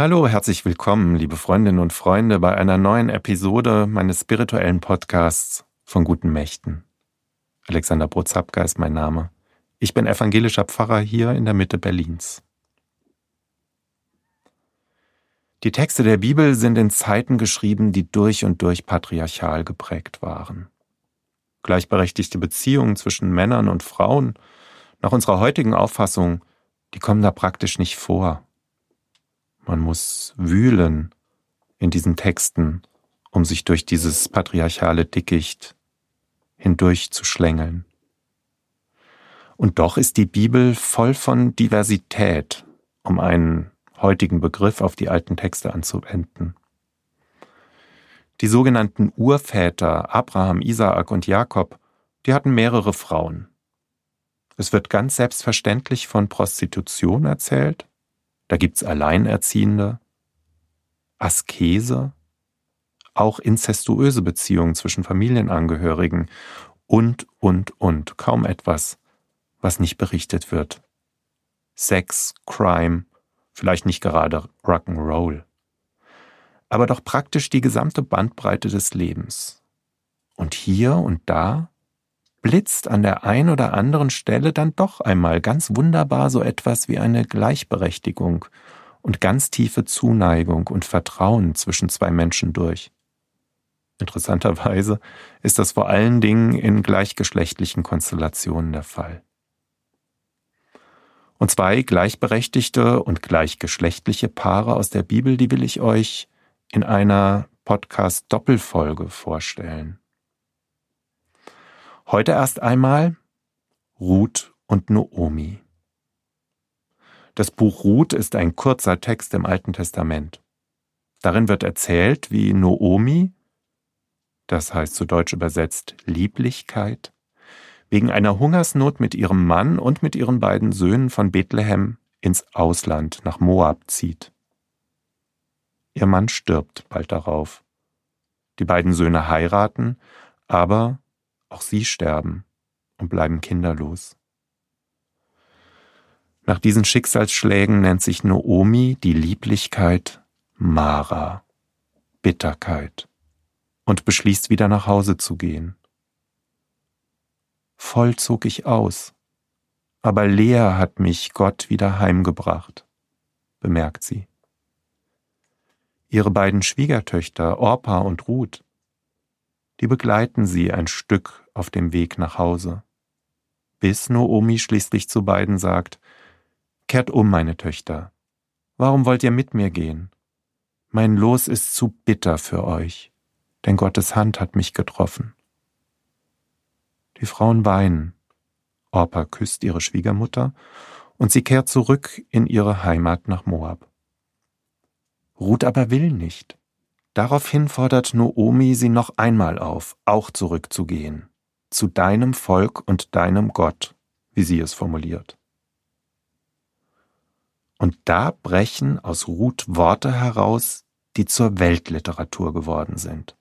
Hallo, herzlich willkommen, liebe Freundinnen und Freunde, bei einer neuen Episode meines spirituellen Podcasts von guten Mächten. Alexander Brozapka ist mein Name. Ich bin evangelischer Pfarrer hier in der Mitte Berlins. Die Texte der Bibel sind in Zeiten geschrieben, die durch und durch patriarchal geprägt waren. Gleichberechtigte Beziehungen zwischen Männern und Frauen, nach unserer heutigen Auffassung, die kommen da praktisch nicht vor. Man muss wühlen in diesen Texten, um sich durch dieses patriarchale Dickicht hindurch zu schlängeln. Und doch ist die Bibel voll von Diversität, um einen heutigen Begriff auf die alten Texte anzuwenden. Die sogenannten Urväter Abraham, Isaak und Jakob, die hatten mehrere Frauen. Es wird ganz selbstverständlich von Prostitution erzählt, da gibt's Alleinerziehende, Askese, auch inzestuöse Beziehungen zwischen Familienangehörigen und, und, und, kaum etwas, was nicht berichtet wird. Sex, Crime, vielleicht nicht gerade Rock'n'Roll, aber doch praktisch die gesamte Bandbreite des Lebens. Und hier und da blitzt an der ein oder anderen Stelle dann doch einmal ganz wunderbar so etwas wie eine Gleichberechtigung und ganz tiefe Zuneigung und Vertrauen zwischen zwei Menschen durch. Interessanterweise ist das vor allen Dingen in gleichgeschlechtlichen Konstellationen der Fall. Und zwei gleichberechtigte und gleichgeschlechtliche Paare aus der Bibel, die will ich euch in einer Podcast-Doppelfolge vorstellen. Heute erst einmal Ruth und Noomi. Das Buch Ruth ist ein kurzer Text im Alten Testament. Darin wird erzählt, wie Noomi, das heißt zu Deutsch übersetzt Lieblichkeit, wegen einer Hungersnot mit ihrem Mann und mit ihren beiden Söhnen von Bethlehem ins Ausland nach Moab zieht. Ihr Mann stirbt bald darauf. Die beiden Söhne heiraten, aber auch sie sterben und bleiben kinderlos. Nach diesen Schicksalsschlägen nennt sich Noomi die Lieblichkeit Mara, Bitterkeit, und beschließt wieder nach Hause zu gehen. Voll zog ich aus, aber leer hat mich Gott wieder heimgebracht, bemerkt sie. Ihre beiden Schwiegertöchter Orpa und Ruth die begleiten sie ein Stück auf dem Weg nach Hause, bis Noomi schließlich zu beiden sagt, Kehrt um, meine Töchter, warum wollt ihr mit mir gehen? Mein Los ist zu bitter für euch, denn Gottes Hand hat mich getroffen. Die Frauen weinen, Orpa küsst ihre Schwiegermutter und sie kehrt zurück in ihre Heimat nach Moab. Ruth aber will nicht. Daraufhin fordert Noomi sie noch einmal auf, auch zurückzugehen, zu deinem Volk und deinem Gott, wie sie es formuliert. Und da brechen aus Ruth Worte heraus, die zur Weltliteratur geworden sind.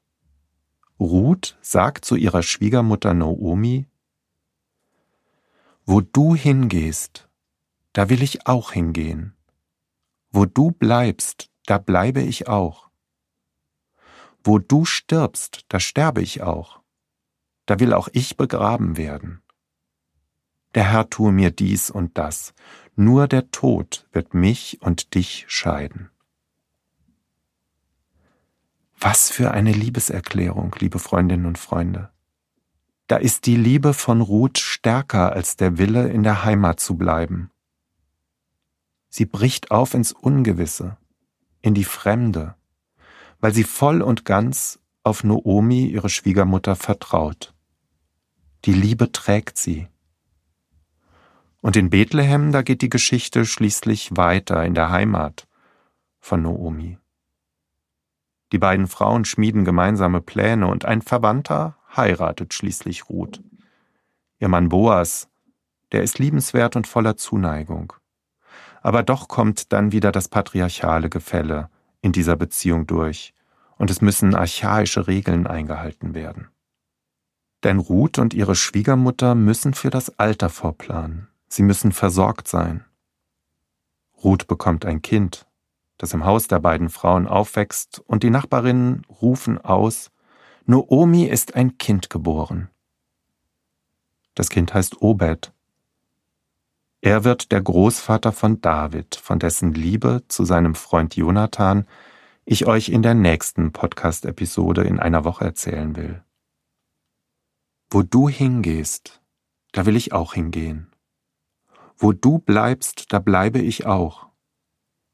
Ruth sagt zu ihrer Schwiegermutter Noomi, Wo du hingehst, da will ich auch hingehen. Wo du bleibst, da bleibe ich auch. Wo du stirbst, da sterbe ich auch. Da will auch ich begraben werden. Der Herr tue mir dies und das, nur der Tod wird mich und dich scheiden. Was für eine Liebeserklärung, liebe Freundinnen und Freunde. Da ist die Liebe von Ruth stärker als der Wille, in der Heimat zu bleiben. Sie bricht auf ins Ungewisse, in die Fremde, weil sie voll und ganz auf Noomi, ihre Schwiegermutter, vertraut. Die Liebe trägt sie. Und in Bethlehem, da geht die Geschichte schließlich weiter in der Heimat von Noomi. Die beiden Frauen schmieden gemeinsame Pläne und ein Verwandter heiratet schließlich Ruth. Ihr Mann Boas, der ist liebenswert und voller Zuneigung. Aber doch kommt dann wieder das patriarchale Gefälle, in dieser Beziehung durch und es müssen archaische Regeln eingehalten werden. Denn Ruth und ihre Schwiegermutter müssen für das Alter vorplanen. Sie müssen versorgt sein. Ruth bekommt ein Kind, das im Haus der beiden Frauen aufwächst, und die Nachbarinnen rufen aus, Noomi ist ein Kind geboren. Das Kind heißt Obed. Er wird der Großvater von David, von dessen Liebe zu seinem Freund Jonathan ich euch in der nächsten Podcast-Episode in einer Woche erzählen will. Wo du hingehst, da will ich auch hingehen. Wo du bleibst, da bleibe ich auch.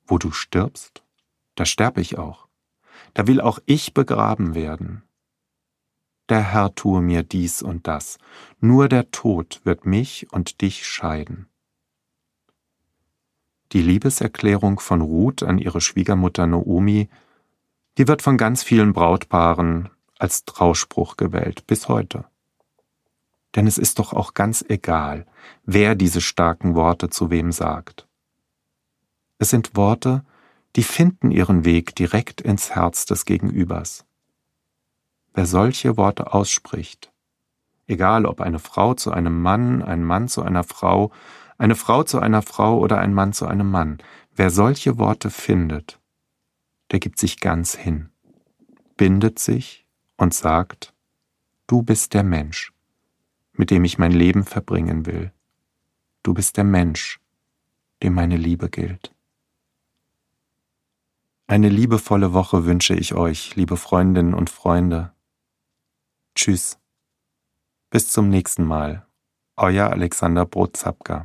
Wo du stirbst, da sterbe ich auch. Da will auch ich begraben werden. Der Herr tue mir dies und das, nur der Tod wird mich und dich scheiden. Die Liebeserklärung von Ruth an ihre Schwiegermutter Noomi, die wird von ganz vielen Brautpaaren als Trauspruch gewählt bis heute. Denn es ist doch auch ganz egal, wer diese starken Worte zu wem sagt. Es sind Worte, die finden ihren Weg direkt ins Herz des Gegenübers. Wer solche Worte ausspricht, egal ob eine Frau zu einem Mann, ein Mann zu einer Frau, eine Frau zu einer Frau oder ein Mann zu einem Mann, wer solche Worte findet, der gibt sich ganz hin, bindet sich und sagt, du bist der Mensch mit dem ich mein Leben verbringen will. Du bist der Mensch, dem meine Liebe gilt. Eine liebevolle Woche wünsche ich euch, liebe Freundinnen und Freunde. Tschüss. Bis zum nächsten Mal. Euer Alexander Brotzapka.